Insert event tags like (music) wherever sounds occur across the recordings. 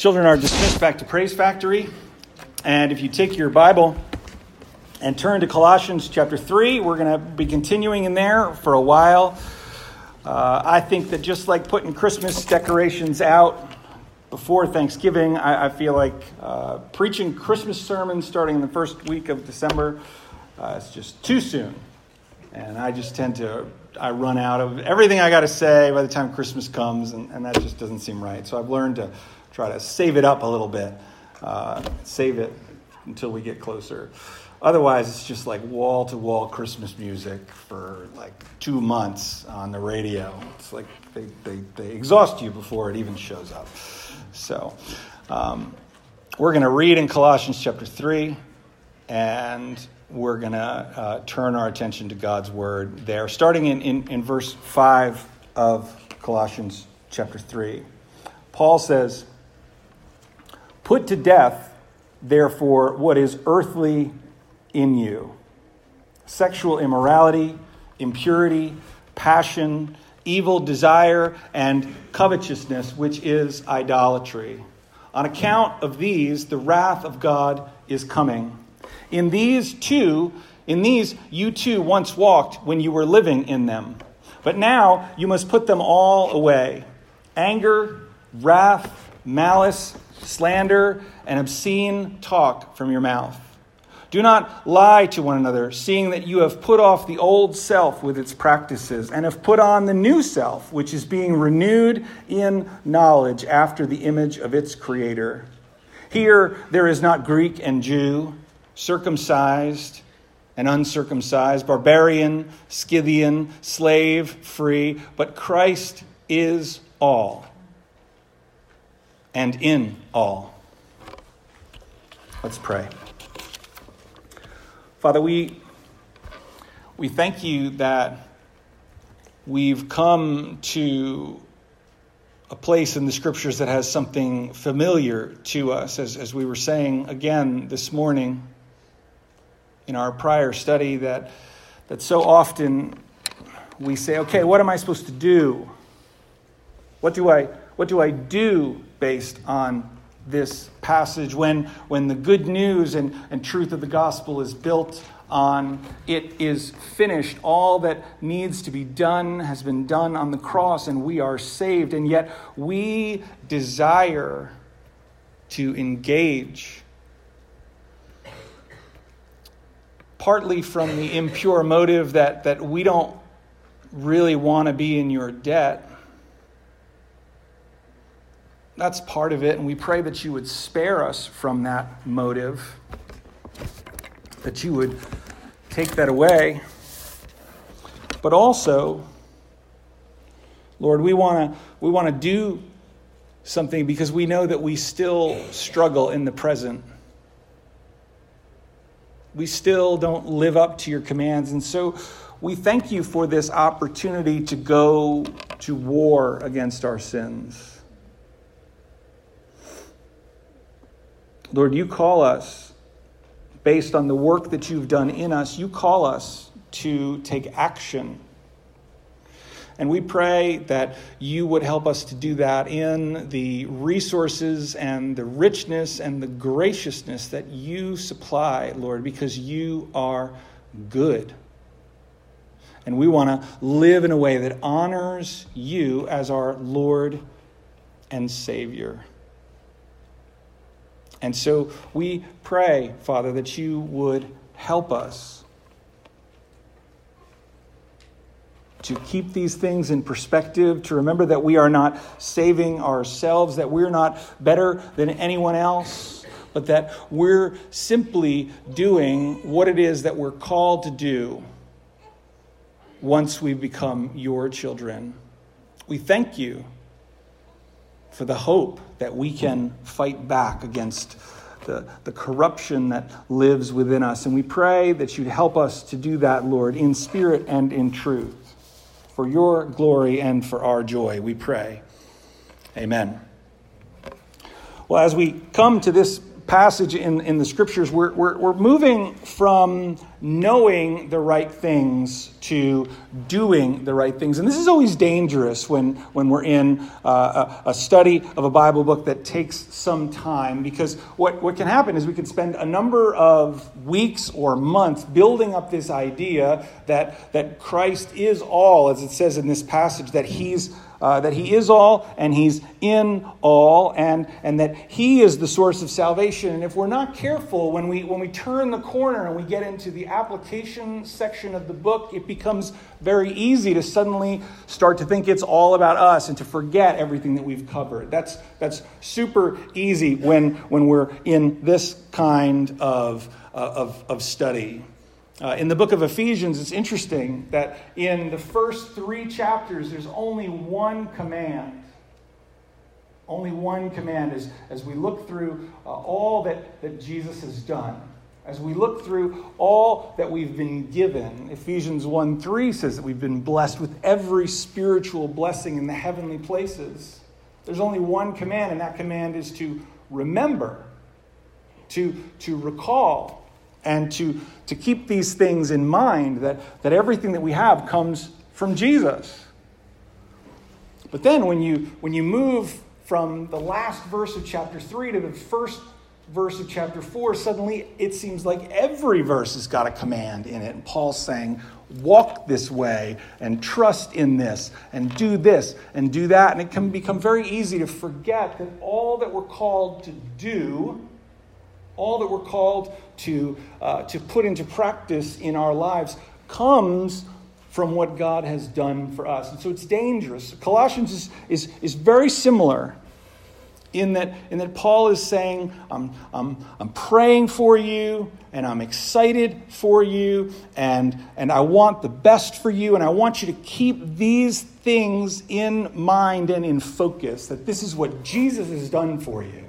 Children are dismissed back to Praise Factory. And if you take your Bible and turn to Colossians chapter 3, we're going to be continuing in there for a while. Uh, I think that just like putting Christmas decorations out before Thanksgiving, I, I feel like uh, preaching Christmas sermons starting in the first week of December uh, is just too soon. And I just tend to, I run out of everything I got to say by the time Christmas comes, and, and that just doesn't seem right. So I've learned to try to save it up a little bit, uh, save it until we get closer. Otherwise, it's just like wall to wall Christmas music for like two months on the radio. It's like they, they, they exhaust you before it even shows up. So, um, we're going to read in Colossians chapter 3, and we're going to uh, turn our attention to God's word there, starting in, in, in verse 5 of Colossians chapter 3. Paul says, Put to death, therefore, what is earthly in you sexual immorality, impurity, passion, evil desire, and covetousness, which is idolatry. On account of these, the wrath of God is coming. In these too, in these you too once walked when you were living in them. But now you must put them all away anger, wrath, malice slander, and obscene talk from your mouth. Do not lie to one another, seeing that you have put off the old self with its practices, and have put on the new self, which is being renewed in knowledge after the image of its creator. Here there is not Greek and Jew, circumcised and uncircumcised, barbarian, Scythian, slave, free, but Christ is all and in all. Let's pray. Father, we, we thank you that we've come to a place in the scriptures that has something familiar to us, as, as we were saying again this morning in our prior study, that, that so often we say, okay, what am I supposed to do? What do I, what do I do based on this passage when, when the good news and, and truth of the gospel is built on it is finished. All that needs to be done has been done on the cross, and we are saved. And yet we desire to engage, partly from the impure motive that, that we don't really want to be in your debt that's part of it, and we pray that you would spare us from that motive, that you would take that away. But also, Lord, we want to we want to do something because we know that we still struggle in the present. We still don't live up to your commands. And so we thank you for this opportunity to go to war against our sins. Lord, you call us based on the work that you've done in us, you call us to take action. And we pray that you would help us to do that in the resources and the richness and the graciousness that you supply, Lord, because you are good. And we want to live in a way that honors you as our Lord and Savior. And so we pray, Father, that you would help us to keep these things in perspective, to remember that we are not saving ourselves, that we're not better than anyone else, but that we're simply doing what it is that we're called to do once we become your children. We thank you for the hope that we can fight back against the, the corruption that lives within us. And we pray that you'd help us to do that, Lord, in spirit and in truth. For your glory and for our joy, we pray. Amen. Well, as we come to this passage in, in the scriptures, we're, we're, we're moving from knowing the right things to doing the right things. And this is always dangerous when, when we're in uh, a, a, study of a Bible book that takes some time because what, what can happen is we can spend a number of weeks or months building up this idea that, that Christ is all, as it says in this passage, that he's uh, that He is all and He's in all, and, and that He is the source of salvation. And if we're not careful, when we, when we turn the corner and we get into the application section of the book, it becomes very easy to suddenly start to think it's all about us and to forget everything that we've covered. That's, that's super easy when, when we're in this kind of, uh, of, of study. Uh, in the book of Ephesians, it's interesting that in the first three chapters, there's only one command. Only one command as, as we look through uh, all that, that Jesus has done. As we look through all that we've been given, Ephesians 1 3 says that we've been blessed with every spiritual blessing in the heavenly places. There's only one command, and that command is to remember, to, to recall, and to, to keep these things in mind that, that everything that we have comes from Jesus. But then when you, when you move from the last verse of chapter 3 to the first verse of chapter 4, suddenly it seems like every verse has got a command in it. And Paul's saying, walk this way and trust in this and do this and do that. And it can become very easy to forget that all that we're called to do all that we're called to, uh, to put into practice in our lives comes from what God has done for us. And so it's dangerous. Colossians is, is, is very similar in that, in that Paul is saying, I'm, I'm, I'm praying for you and I'm excited for you and, and I want the best for you and I want you to keep these things in mind and in focus that this is what Jesus has done for you.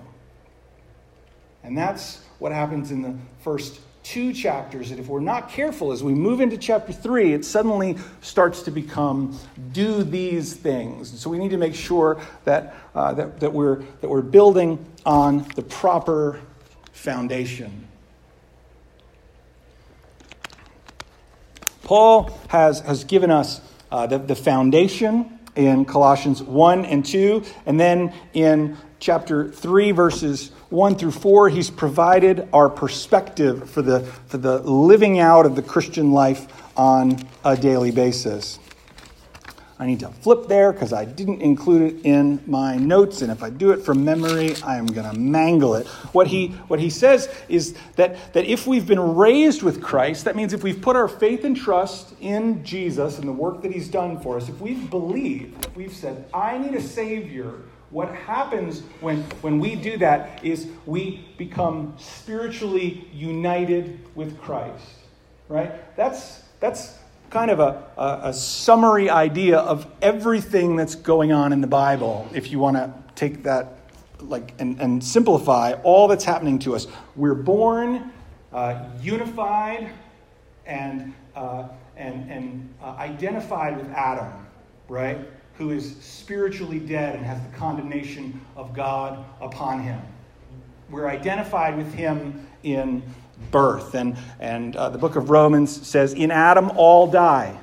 And that's what happens in the first two chapters. And if we're not careful, as we move into chapter three, it suddenly starts to become do these things. So we need to make sure that, uh, that, that, we're, that we're building on the proper foundation. Paul has, has given us uh, the, the foundation in Colossians 1 and 2, and then in chapter 3, verses 1 through 4, he's provided our perspective for the, for the living out of the Christian life on a daily basis. I need to flip there because I didn't include it in my notes, and if I do it from memory, I am going to mangle it. What he, what he says is that, that if we've been raised with Christ, that means if we've put our faith and trust in Jesus and the work that he's done for us, if we've believed, if we've said, I need a Savior what happens when, when we do that is we become spiritually united with Christ, right? That's, that's kind of a, a, a summary idea of everything that's going on in the Bible, if you want to take that like and, and simplify all that's happening to us. We're born uh, unified and, uh, and, and uh, identified with Adam, right? who is spiritually dead and has the condemnation of God upon him. We're identified with him in birth. And, and uh, the book of Romans says, In Adam all die.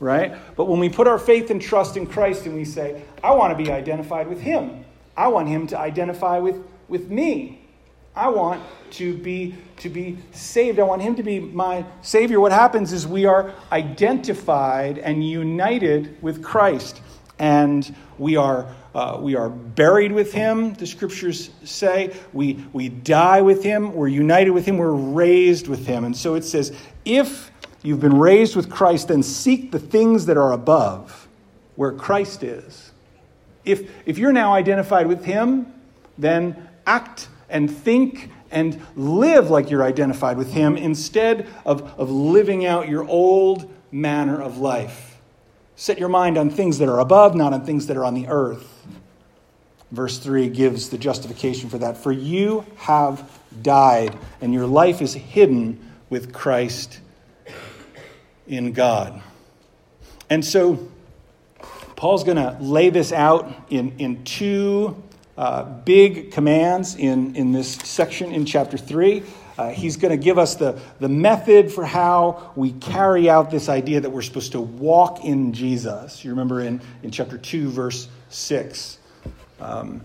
Right? But when we put our faith and trust in Christ and we say, I want to be identified with him, I want him to identify with, with me. I want to be to be saved. I want him to be my savior. What happens is we are identified and united with Christ, and we are uh, we are buried with him. The scriptures say we we die with him. We're united with him. We're raised with him. And so it says, if you've been raised with Christ, then seek the things that are above, where Christ is. If if you're now identified with him, then act and think and live like you're identified with Him instead of, of living out your old manner of life. Set your mind on things that are above, not on things that are on the earth. Verse 3 gives the justification for that. For you have died, and your life is hidden with Christ in God. And so, Paul's going to lay this out in, in two uh, big commands in, in this section in chapter 3. Uh, he's going to give us the, the method for how we carry out this idea that we're supposed to walk in Jesus. You remember in, in chapter 2, verse 6. Um,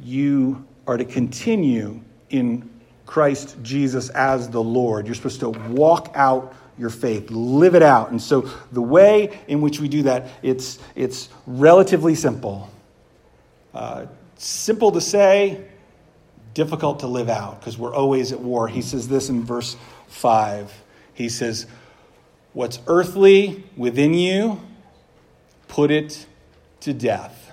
you are to continue in Christ Jesus as the Lord. You're supposed to walk out your faith, live it out. And so the way in which we do that, it's, it's relatively simple. Uh, simple to say, difficult to live out because we're always at war. He says this in verse 5. He says, What's earthly within you, put it to death.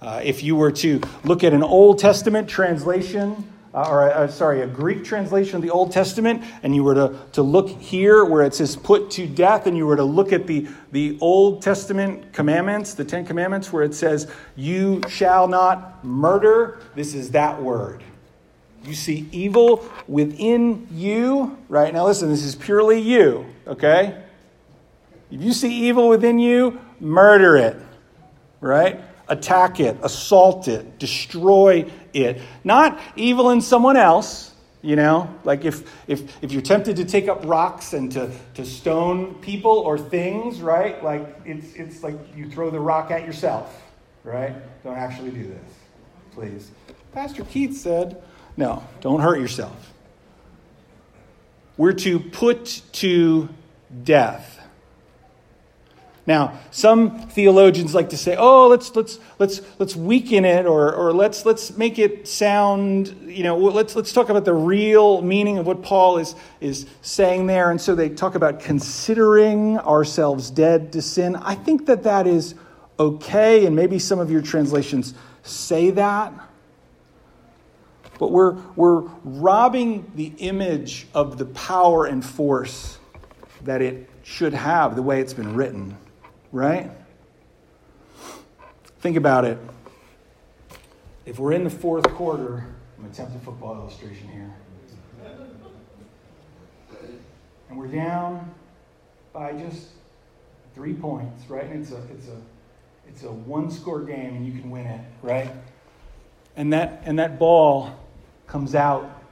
Uh, if you were to look at an Old Testament translation, uh, or uh, sorry, a Greek translation of the Old Testament, and you were to, to look here where it says put to death, and you were to look at the, the Old Testament commandments, the Ten Commandments, where it says, You shall not murder, this is that word. You see evil within you, right? Now listen, this is purely you, okay? If you see evil within you, murder it, right? attack it, assault it, destroy it. Not evil in someone else, you know, like if, if, if you're tempted to take up rocks and to, to stone people or things, right? Like it's, it's like you throw the rock at yourself, right? Don't actually do this, please. Pastor Keith said, no, don't hurt yourself. We're to put to death now, some theologians like to say, "Oh, let's let's let's let's weaken it, or or let's let's make it sound, you know, let's let's talk about the real meaning of what Paul is is saying there." And so they talk about considering ourselves dead to sin. I think that that is okay, and maybe some of your translations say that. But we're we're robbing the image of the power and force that it should have the way it's been written right? Think about it. If we're in the fourth quarter, I'm attempting football illustration here. And we're down by just three points, right? And it's a it's a it's a one score game and you can win it, right? And that and that ball comes out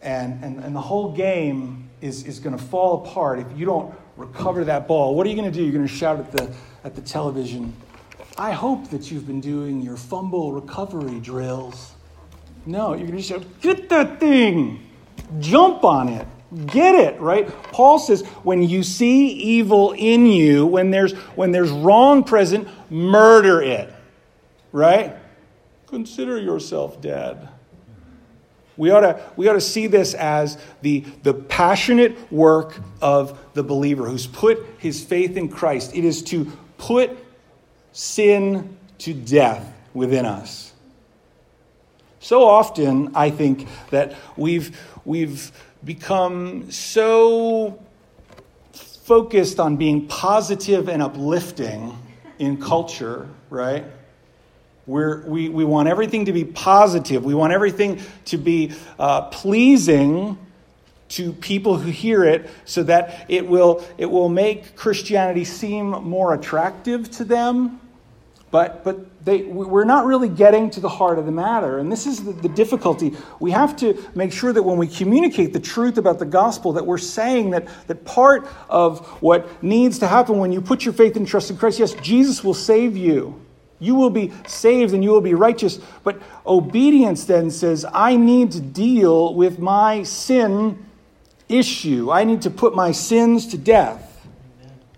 and and, and the whole game is, is going to fall apart if you don't recover that ball. What are you going to do? You're going to shout at the, at the television. I hope that you've been doing your fumble recovery drills. No, you're going to shout, get that thing, jump on it, get it, right? Paul says, when you see evil in you, when there's, when there's wrong present, murder it, right? Consider yourself dead. We ought to, we ought to see this as the, the passionate work of the believer who's put his faith in Christ. It is to put sin to death within us. So often, I think that we've, we've become so focused on being positive and uplifting in culture, right? We're, we, we want everything to be positive. We want everything to be uh, pleasing to people who hear it so that it will, it will make Christianity seem more attractive to them. But, but they, we're not really getting to the heart of the matter. And this is the, the difficulty. We have to make sure that when we communicate the truth about the gospel, that we're saying that, that part of what needs to happen when you put your faith and trust in Christ, yes, Jesus will save you. You will be saved and you will be righteous. But obedience then says, I need to deal with my sin issue. I need to put my sins to death.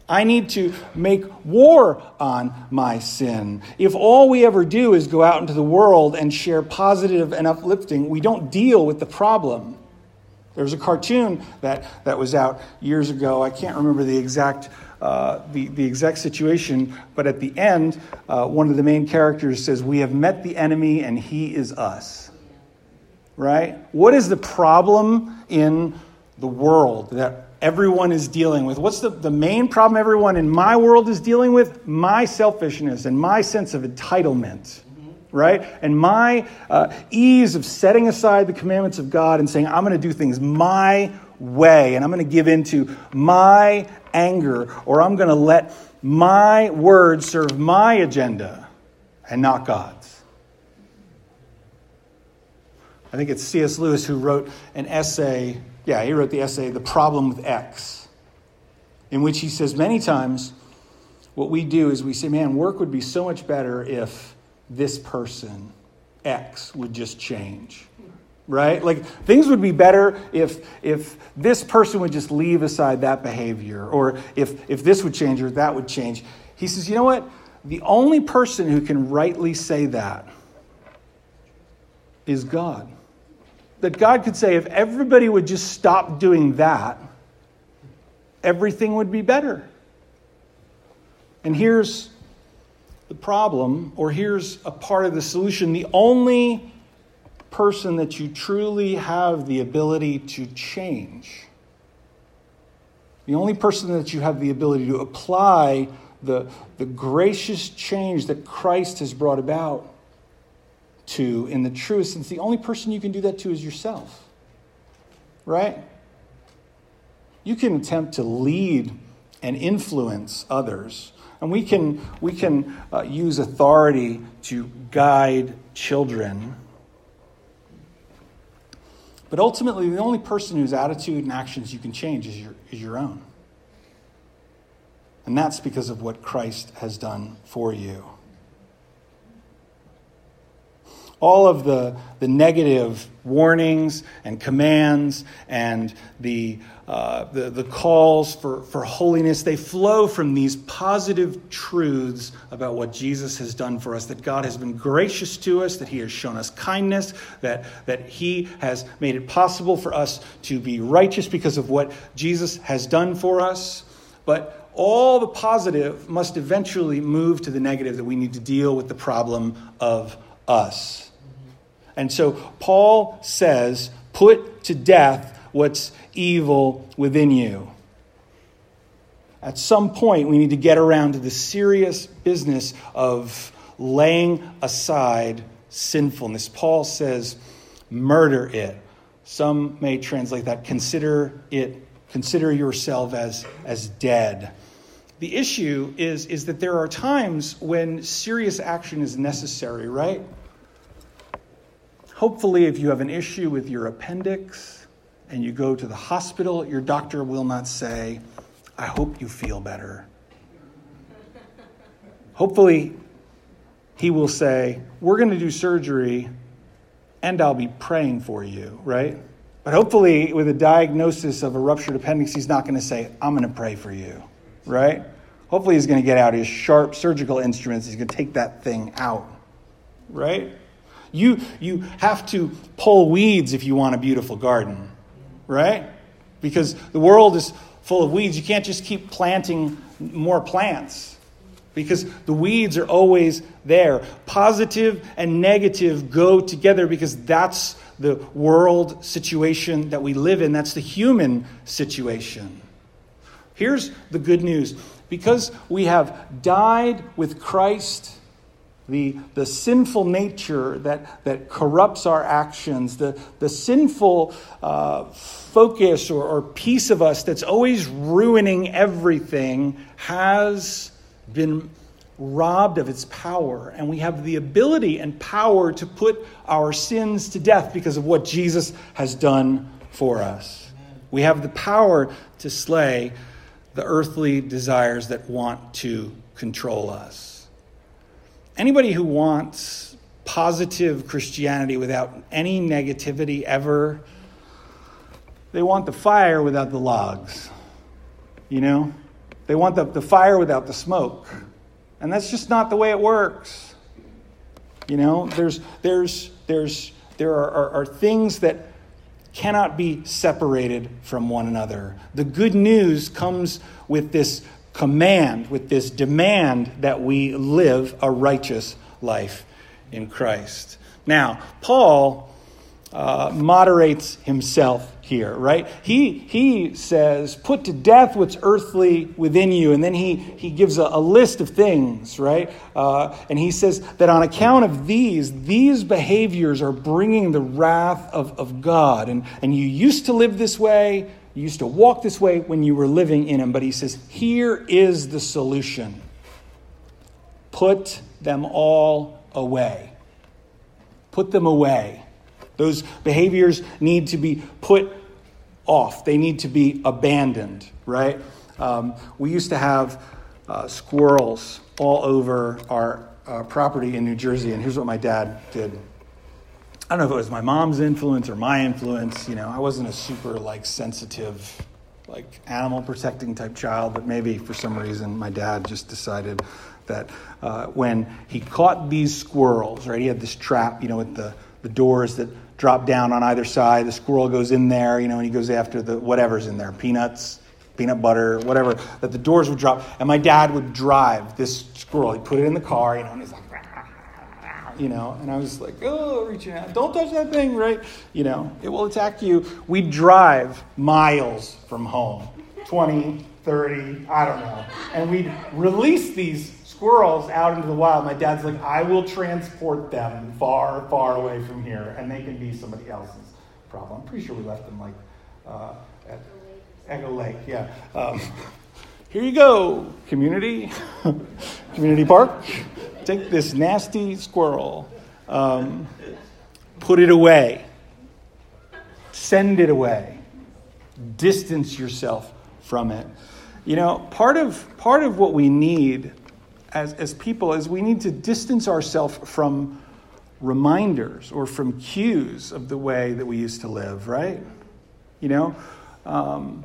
I need to make war on my sin. If all we ever do is go out into the world and share positive and uplifting, we don't deal with the problem. There was a cartoon that, that was out years ago. I can't remember the exact uh, the, the exact situation, but at the end, uh, one of the main characters says, We have met the enemy and he is us. Right? What is the problem in the world that everyone is dealing with? What's the, the main problem everyone in my world is dealing with? My selfishness and my sense of entitlement right? And my uh, ease of setting aside the commandments of God and saying, I'm going to do things my way and I'm going to give into my anger or I'm going to let my words serve my agenda and not God's. I think it's C.S. Lewis who wrote an essay. Yeah, he wrote the essay, The Problem with X, in which he says many times what we do is we say, man, work would be so much better if this person, X, would just change. Right? Like things would be better if if this person would just leave aside that behavior, or if if this would change or that would change. He says, you know what? The only person who can rightly say that is God. That God could say, if everybody would just stop doing that, everything would be better. And here's the problem, or here's a part of the solution. The only person that you truly have the ability to change, the only person that you have the ability to apply the, the gracious change that Christ has brought about to in the truest sense, the only person you can do that to is yourself. Right? You can attempt to lead and influence others. And we can, we can uh, use authority to guide children. But ultimately, the only person whose attitude and actions you can change is your, is your own. And that's because of what Christ has done for you all of the, the negative warnings and commands and the, uh, the, the calls for, for holiness, they flow from these positive truths about what Jesus has done for us that God has been gracious to us, that He has shown us kindness, that, that He has made it possible for us to be righteous because of what Jesus has done for us. But all the positive must eventually move to the negative that we need to deal with the problem of us. And so Paul says, put to death what's evil within you. At some point, we need to get around to the serious business of laying aside sinfulness. Paul says, murder it. Some may translate that, consider it, consider yourself as, as dead. The issue is, is that there are times when serious action is necessary, right? Hopefully, if you have an issue with your appendix and you go to the hospital, your doctor will not say, I hope you feel better. Hopefully, he will say, We're going to do surgery and I'll be praying for you, right? But hopefully, with a diagnosis of a ruptured appendix, he's not going to say, I'm going to pray for you, right? Hopefully, he's going to get out his sharp surgical instruments. He's going to take that thing out, right? You, you have to pull weeds if you want a beautiful garden, right? Because the world is full of weeds. You can't just keep planting more plants because the weeds are always there. Positive and negative go together because that's the world situation that we live in, that's the human situation. Here's the good news because we have died with Christ the, the sinful nature that, that corrupts our actions, the, the sinful uh, focus or, or piece of us that's always ruining everything has been robbed of its power. And we have the ability and power to put our sins to death because of what Jesus has done for us. We have the power to slay the earthly desires that want to control us. Anybody who wants positive Christianity without any negativity ever, they want the fire without the logs. You know? They want the, the fire without the smoke. And that's just not the way it works. You know, there's, there's, there's, there are, are, are things that cannot be separated from one another. The good news comes with this command, with this demand that we live a righteous life in Christ. Now, Paul uh, moderates himself here, right? He, he says, put to death what's earthly within you. And then he, he gives a, a list of things, right? Uh, and he says that on account of these, these behaviors are bringing the wrath of, of God. And, and you used to live this way, you used to walk this way when you were living in Him. But He says, here is the solution put them all away. Put them away. Those behaviors need to be put off, they need to be abandoned, right? Um, we used to have uh, squirrels all over our uh, property in New Jersey, and here's what my dad did. I don't know if it was my mom's influence or my influence. You know, I wasn't a super like sensitive, like animal protecting type child, but maybe for some reason my dad just decided that uh, when he caught these squirrels, right, he had this trap, you know, with the, the doors that drop down on either side. The squirrel goes in there, you know, and he goes after the whatever's in there, peanuts, peanut butter, whatever, that the doors would drop. And my dad would drive this squirrel. He'd put it in the car, you know, and he's like, you know, and I was like, oh, reaching out, don't touch that thing, right? You know, it will attack you. We drive miles from home, 20, 30, I don't know. And we'd release these squirrels out into the wild. My dad's like, I will transport them far, far away from here, and they can be somebody else's problem. I'm pretty sure we left them like uh, at Echo Lake, yeah. Um, (laughs) here you go, community, (laughs) community park. Take this nasty squirrel, um, put it away, send it away, distance yourself from it. You know, part of part of what we need as, as people is we need to distance ourselves from reminders or from cues of the way that we used to live, right? You know, um,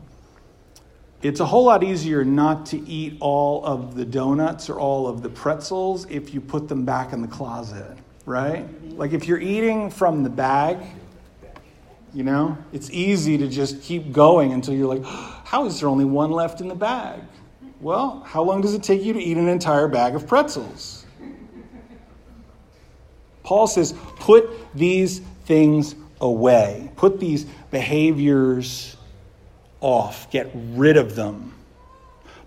it's a whole lot easier not to eat all of the donuts or all of the pretzels if you put them back in the closet, right? Like if you're eating from the bag, you know, it's easy to just keep going until you're like, (gasps) how is there only one left in the bag? Well, how long does it take you to eat an entire bag of pretzels? Paul says, put these things away, put these behaviors off, get rid of them.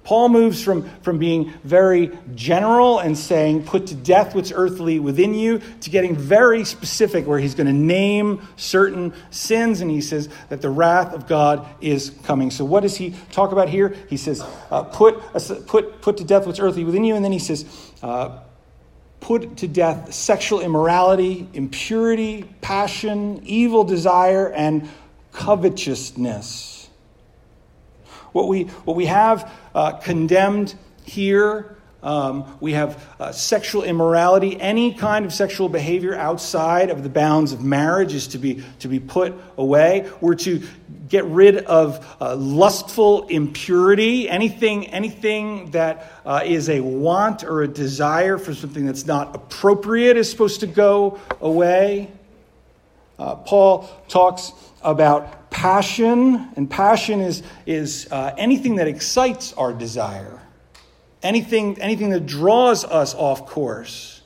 Paul moves from, from being very general and saying, put to death what's earthly within you, to getting very specific, where he's going to name certain sins, and he says that the wrath of God is coming. So, what does he talk about here? He says, uh, put, put, put to death what's earthly within you, and then he says, uh, put to death sexual immorality, impurity, passion, evil desire, and covetousness. What we, what we have uh, condemned here, um, we have uh, sexual immorality. Any kind of sexual behavior outside of the bounds of marriage is to be, to be put away. We're to get rid of uh, lustful impurity, anything, anything that uh, is a want or a desire for something that's not appropriate is supposed to go away. Uh, Paul talks about passion, and passion is, is uh, anything that excites our desire, anything, anything that draws us off course.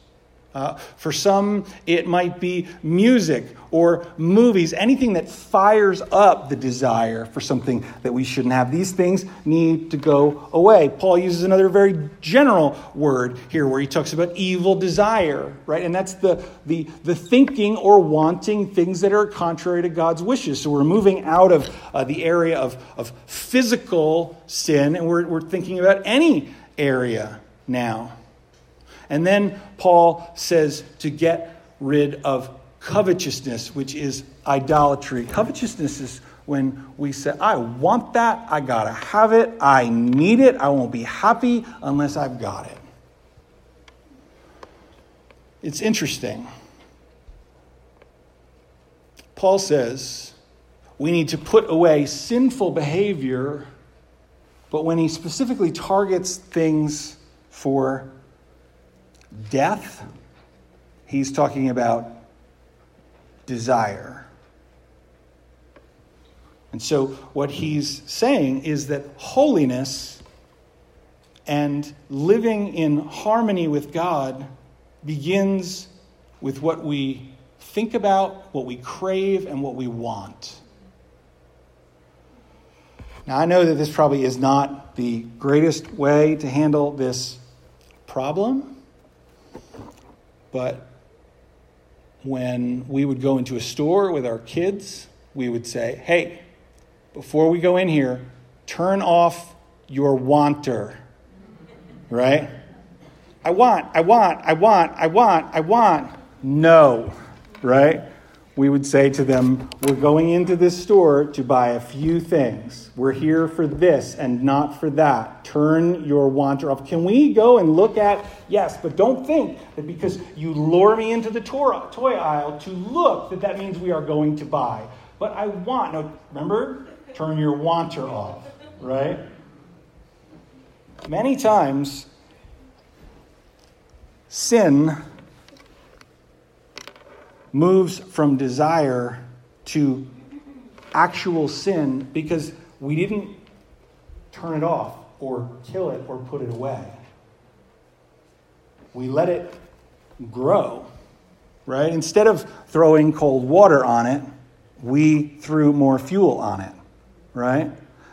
Uh, for some, it might be music or movies, anything that fires up the desire for something that we shouldn't have. These things need to go away. Paul uses another very general word here where he talks about evil desire, right? And that's the, the, the thinking or wanting things that are contrary to God's wishes. So we're moving out of uh, the area of, of physical sin and we're, we're thinking about any area now. And then Paul says to get rid of covetousness, which is idolatry. Covetousness is when we say, I want that, I gotta have it, I need it, I won't be happy unless I've got it. It's interesting. Paul says we need to put away sinful behavior, but when he specifically targets things for death, he's talking about desire. And so, what he's saying is that holiness and living in harmony with God begins with what we think about, what we crave, and what we want. Now, I know that this probably is not the greatest way to handle this problem. But when we would go into a store with our kids, we would say, hey, before we go in here, turn off your wanter. Right? I want, I want, I want, I want, I want. No. Right? We would say to them, We're going into this store to buy a few things. We're here for this and not for that. Turn your wanter off. Can we go and look at, yes, but don't think that because you lure me into the toy aisle to look, that that means we are going to buy. But I want, no, remember? Turn your wanter off, right? Many times, sin moves from desire to actual sin because we didn't turn it off or kill it or put it away. We let it grow, right? Instead of throwing cold water on it, we threw more fuel on it, right?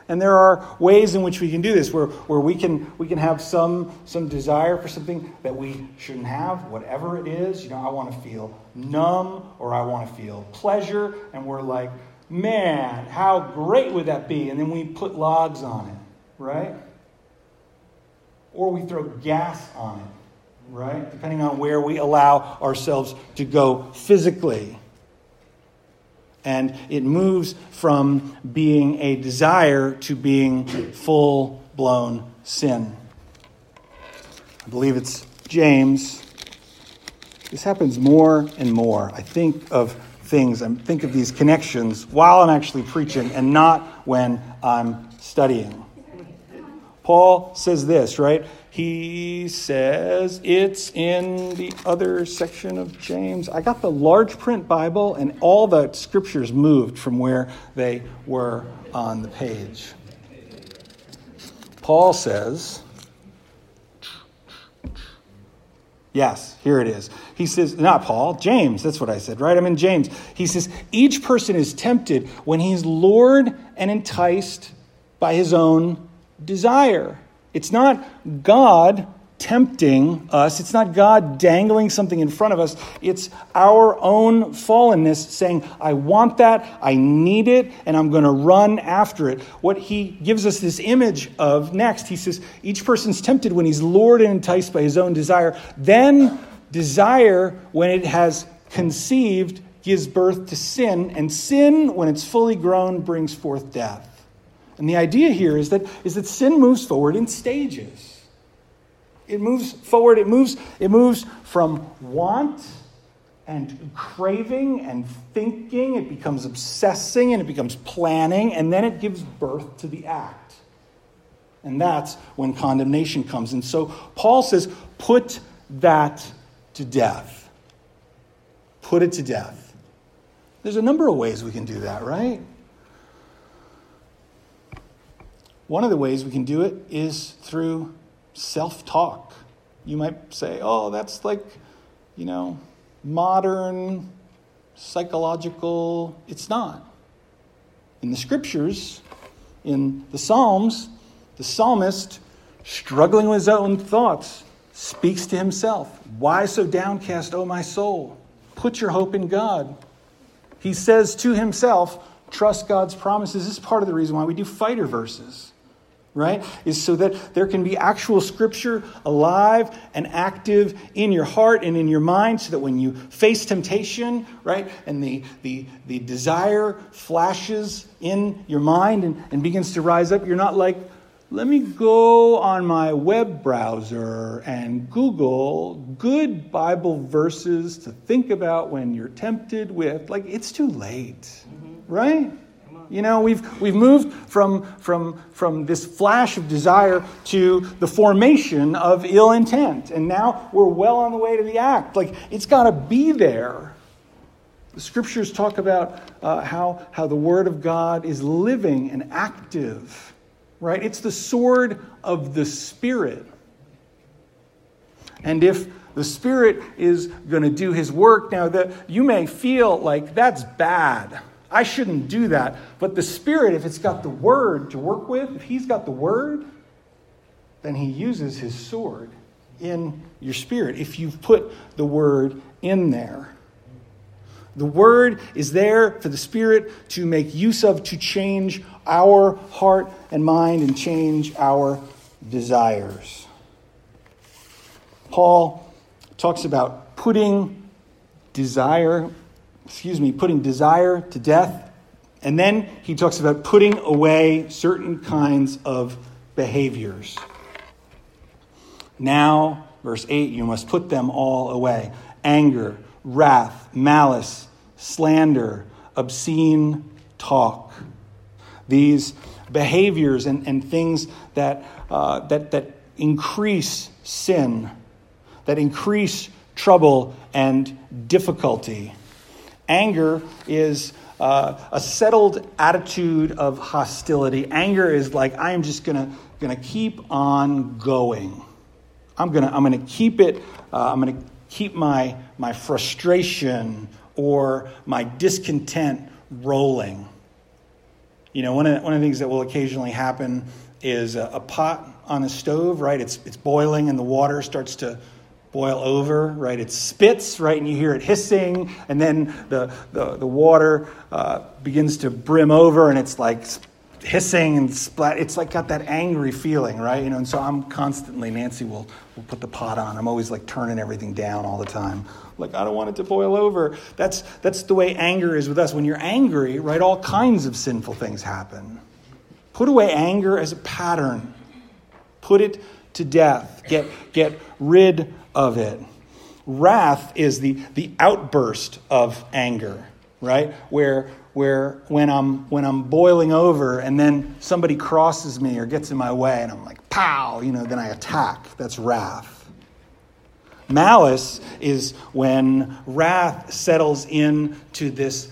And there are ways in which we can do this, where, where we, can, we can have some, some desire for something that we shouldn't have, whatever it is. You know, I want to feel numb or I want to feel pleasure. And we're like, man, how great would that be? And then we put logs on it, right? Or we throw gas on it, right? Depending on where we allow ourselves to go physically and it moves from being a desire to being full blown sin. I believe it's James. This happens more and more. I think of things, I think of these connections while I'm actually preaching and not when I'm studying. Paul says this, right? He says it's in the other section of James. I got the large print Bible, and all the scriptures moved from where they were on the page. Paul says, Yes, here it is. He says, not Paul, James, that's what I said, right? I'm in James. He says, each person is tempted when he's lured and enticed by his own desire. It's not God tempting us. It's not God dangling something in front of us. It's our own fallenness saying, I want that, I need it, and I'm going to run after it. What he gives us this image of next, he says, each person's tempted when he's lured and enticed by his own desire. Then desire, when it has conceived, gives birth to sin, and sin, when it's fully grown, brings forth death. And the idea here is that, is that sin moves forward in stages. It moves forward, it moves, it moves from want and craving and thinking, it becomes obsessing and it becomes planning, and then it gives birth to the act. And that's when condemnation comes. And so Paul says, put that to death. Put it to death. There's a number of ways we can do that, right? One of the ways we can do it is through self talk. You might say, oh, that's like, you know, modern, psychological. It's not. In the scriptures, in the Psalms, the psalmist, struggling with his own thoughts, speaks to himself Why so downcast, O my soul? Put your hope in God. He says to himself, Trust God's promises. This is part of the reason why we do fighter verses right? Is so that there can be actual scripture alive and active in your heart and in your mind so that when you face temptation, right, and the, the, the desire flashes in your mind and, and begins to rise up, you're not like, let me go on my web browser and Google good Bible verses to think about when you're tempted with. Like, it's too late, mm-hmm. right? You know, we've, we've moved from, from, from this flash of desire to the formation of ill intent. And now we're well on the way to the act. Like, it's got to be there. The scriptures talk about uh, how, how the Word of God is living and active, right? It's the sword of the Spirit. And if the Spirit is going to do His work, now that you may feel like that's bad I shouldn't do that. But the Spirit, if it's got the Word to work with, if He's got the Word, then He uses His sword in your spirit if you've put the Word in there. The Word is there for the Spirit to make use of to change our heart and mind and change our desires. Paul talks about putting desire excuse me, putting desire to death. And then he talks about putting away certain kinds of behaviors. Now, verse 8, you must put them all away anger, wrath, malice, slander, obscene talk. These behaviors and, and things that, uh, that, that increase sin, that increase trouble and difficulty. Anger is uh, a settled attitude of hostility. Anger is like, I am just going to keep on going. I'm going to I'm gonna keep it, uh, I'm going to keep my, my frustration or my discontent rolling. You know, one of, one of the things that will occasionally happen is a, a pot on a stove, right? It's, it's boiling and the water starts to boil over, right? It spits, right? And you hear it hissing, and then the, the, the water uh, begins to brim over, and it's like hissing and splat. It's like got that angry feeling, right? You know, and so I'm constantly, Nancy will, will put the pot on. I'm always like turning everything down all the time. Like, I don't want it to boil over. That's, that's the way anger is with us. When you're angry, right, all kinds of sinful things happen. Put away anger as a pattern, put it to death, get, get rid of it. Wrath is the, the outburst of anger, right? Where, where when, I'm, when I'm boiling over and then somebody crosses me or gets in my way and I'm like, pow, you know, then I attack. That's wrath. Malice is when wrath settles into this,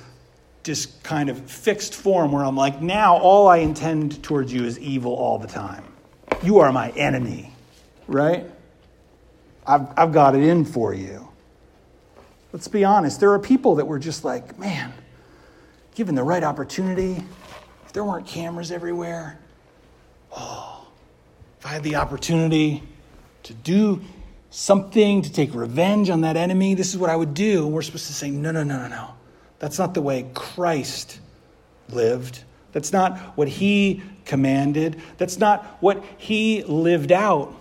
this kind of fixed form where I'm like, now all I intend towards you is evil all the time. You are my enemy, right? I've, I've got it in for you. Let's be honest. There are people that were just like, man, given the right opportunity, if there weren't cameras everywhere, oh, if I had the opportunity to do something to take revenge on that enemy, this is what I would do. And we're supposed to say, no, no, no, no, no. That's not the way Christ lived. That's not what he commanded. That's not what he lived out.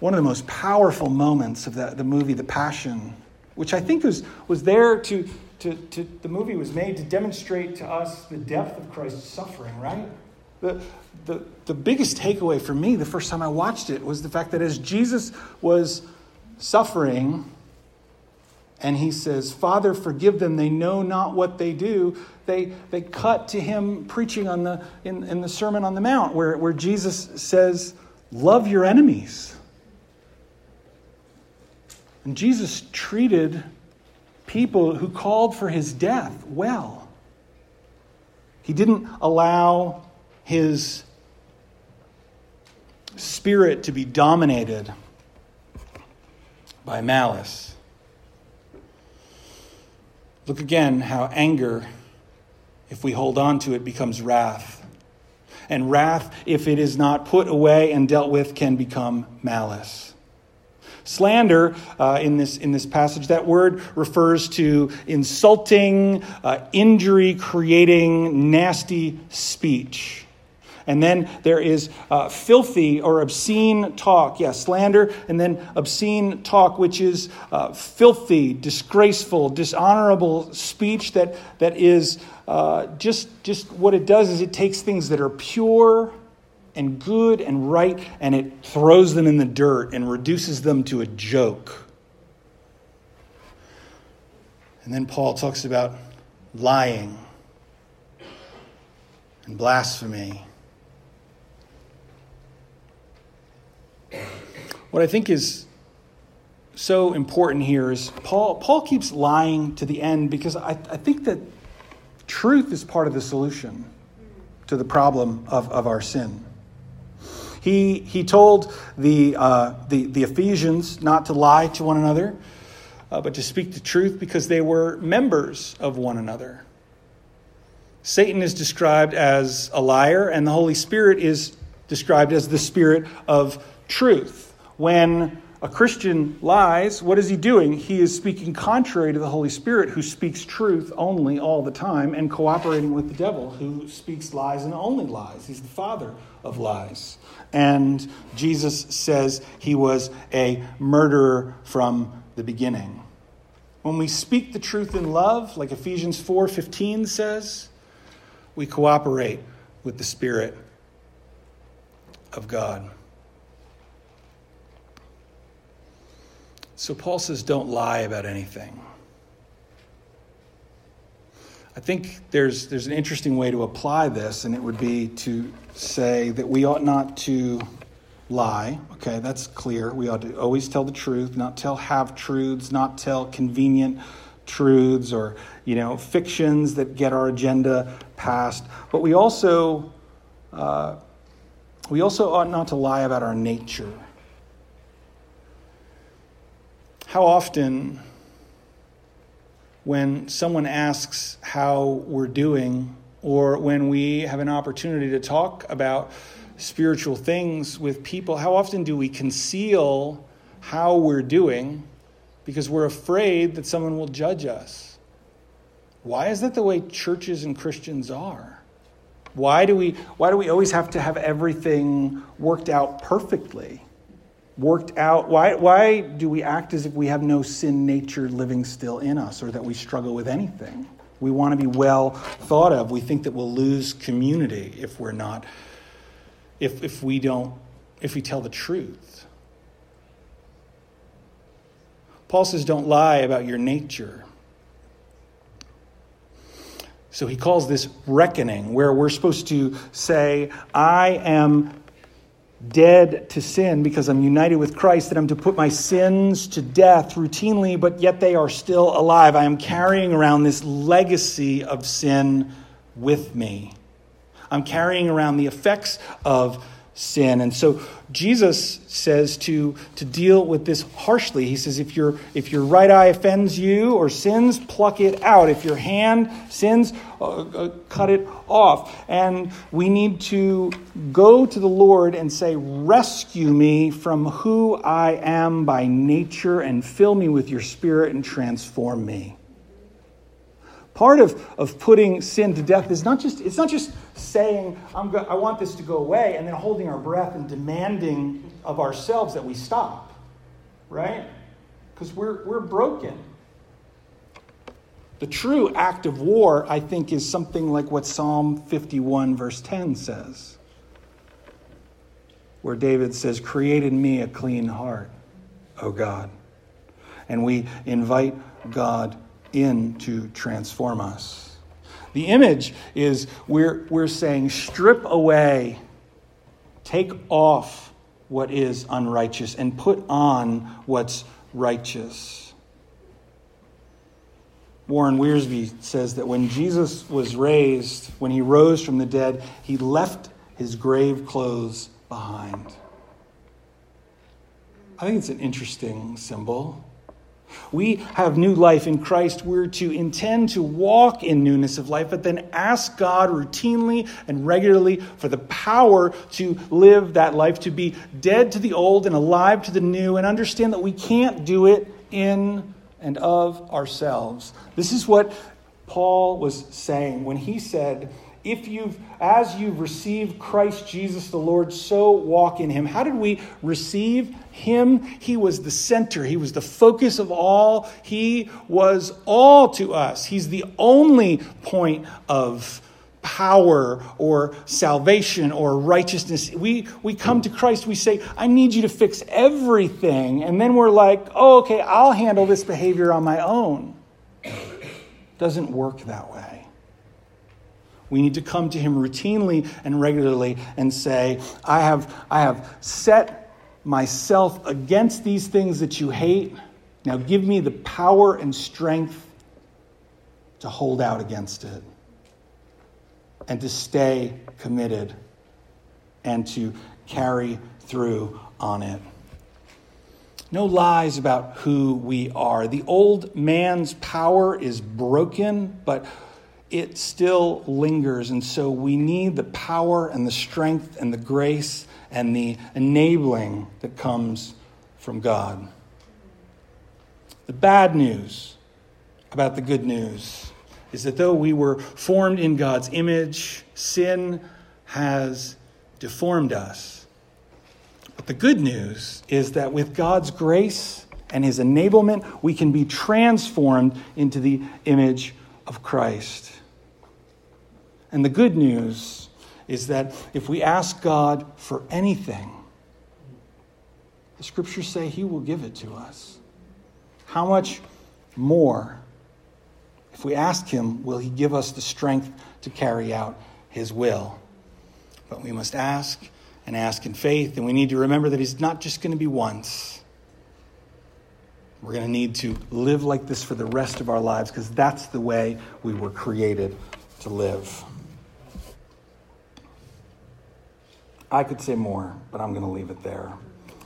One of the most powerful moments of the, the movie, The Passion, which I think was, was there to, to, to, the movie was made to demonstrate to us the depth of Christ's suffering, right? The, the, the biggest takeaway for me the first time I watched it was the fact that as Jesus was suffering, and he says, Father, forgive them, they know not what they do. They, they cut to him preaching on the, in, in the Sermon on the Mount, where, where Jesus says, Love your enemies. And Jesus treated people who called for his death well. He didn't allow his spirit to be dominated by malice. Look again how anger, if we hold on to it, becomes wrath. And wrath, if it is not put away and dealt with, can become malice. Slander uh, in, this, in this passage, that word refers to insulting, uh, injury creating, nasty speech. And then there is uh, filthy or obscene talk. Yeah, slander. And then obscene talk, which is uh, filthy, disgraceful, dishonorable speech that, that is uh, just, just what it does is it takes things that are pure and good and right and it throws them in the dirt and reduces them to a joke. And then Paul talks about lying and blasphemy What I think is so important here is Paul, Paul keeps lying to the end because I, I think that truth is part of the solution to the problem of, of our sin. He, he told the, uh, the, the Ephesians not to lie to one another, uh, but to speak the truth because they were members of one another. Satan is described as a liar, and the Holy Spirit is described as the spirit of truth. When a Christian lies, what is he doing? He is speaking contrary to the Holy Spirit, who speaks truth only all the time, and cooperating with the devil, who speaks lies and only lies. He's the father of lies. And Jesus says he was a murderer from the beginning. When we speak the truth in love, like Ephesians 4:15 says, we cooperate with the Spirit of God. So Paul says, don't lie about anything. I think there's, there's an interesting way to apply this, and it would be to say that we ought not to lie. Okay, that's clear. We ought to always tell the truth, not tell half truths, not tell convenient truths or, you know, fictions that get our agenda passed. But we also, uh, we also ought not to lie about our nature. How often, when someone asks how we're doing, or when we have an opportunity to talk about spiritual things with people, how often do we conceal how we're doing because we're afraid that someone will judge us? Why is that the way churches and Christians are? Why do we, why do we always have to have everything worked out perfectly? Worked out? Why, why do we act as if we have no sin nature living still in us or that we struggle with anything? We want to be well thought of. We think that we'll lose community if we're not, if, if we don't, if we tell the truth. Paul says, don't lie about your nature. So he calls this reckoning, where we're supposed to say, I am dead to sin because I'm united with Christ, that I'm to put my sins to death routinely, but yet they are still alive. I am carrying around this legacy of sin with me. I'm carrying around the effects of sin. And so Jesus says to, to deal with this harshly. He says, if, your if your right eye offends you or sins, pluck it out. If your hand sins, uh, uh, cut it off. And we need to go to the Lord and say, Rescue me from who I am by nature and fill me with your spirit and transform me. Part of, of putting sin to death is not just, it's not just saying, I'm go- I want this to go away, and then holding our breath and demanding of ourselves that we stop, right? Because we're, we're broken. The true act of war, I think, is something like what Psalm 51, verse 10 says, where David says, Create in me a clean heart, O God. And we invite God in to transform us. The image is we're, we're saying, strip away, take off what is unrighteous, and put on what's righteous. Warren Wiersbe says that when Jesus was raised, when he rose from the dead, he left his grave clothes behind. I think it's an interesting symbol. We have new life in Christ. We're to intend to walk in newness of life, but then ask God routinely and regularly for the power to live that life, to be dead to the old and alive to the new, and understand that we can't do it in and of ourselves. This is what Paul was saying when he said, if you've as you've received Christ Jesus the Lord so walk in him how did we receive him he was the center. He was the focus of all. He was all to us. He's the only point of power or salvation or righteousness. We we come to Christ we say I need you to fix everything. And then we're like oh okay I'll handle this behavior on my own. Doesn't work that way. We need to come to him routinely and regularly and say, I have, I have set myself against these things that you hate. Now give me the power and strength to hold out against it and to stay committed and to carry through on it. No lies about who we are. The old man's power is broken, but it still lingers. And so we need the power and the strength and the grace and the enabling that comes from God. The bad news about the good news is that though we were formed in God's image, sin has deformed us. But the good news is that with God's grace and his enablement, we can be transformed into the image of Christ. And the good news is that if we ask God for anything, the scriptures say he will give it to us. How much more, if we ask him, will he give us the strength to carry out his will? But we must ask and ask in faith, and we need to remember that he's not just going to be once. We're going to need to live like this for the rest of our lives because that's the way we were created to live. I could say more, but I'm going to leave it there.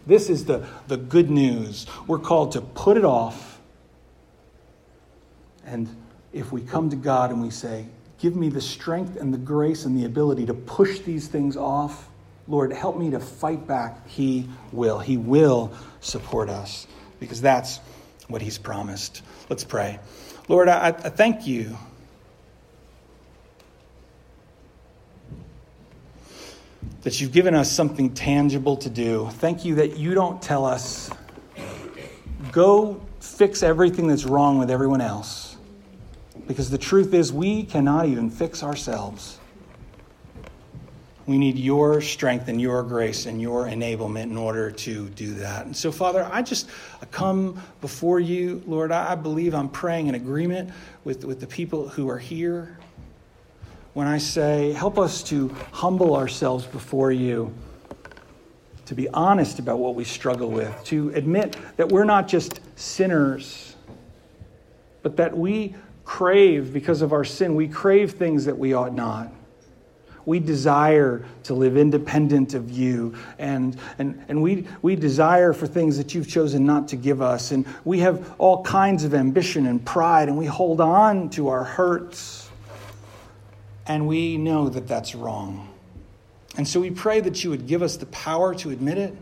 This is the, the good news. We're called to put it off. And if we come to God and we say, Give me the strength and the grace and the ability to push these things off, Lord, help me to fight back, He will. He will support us because that's what He's promised. Let's pray. Lord, I, I thank you that you've given us something tangible to do. Thank you that you don't tell us, go fix everything that's wrong with everyone else. Because the truth is, we cannot even fix ourselves. We need your strength and your grace and your enablement in order to do that. And so, Father, I just come before you, Lord. I believe I'm praying in agreement with, with the people who are here when I say, help us to humble ourselves before you, to be honest about what we struggle with, to admit that we're not just sinners, but that we crave, because of our sin, we crave things that we ought not. We desire to live independent of you, and, and, and we, we desire for things that you've chosen not to give us. And we have all kinds of ambition and pride, and we hold on to our hurts and we know that that's wrong. And so we pray that you would give us the power to admit it.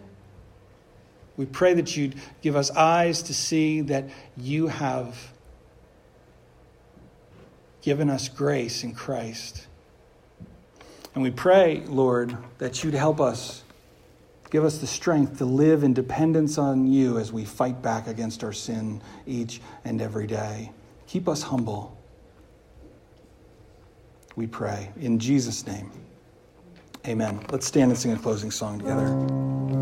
We pray that you'd give us eyes to see that you have given us grace in Christ. And we pray, Lord, that you'd help us, give us the strength to live in dependence on you as we fight back against our sin each and every day. Keep us humble we pray. In Jesus' name, amen. Let's stand and sing a closing song together.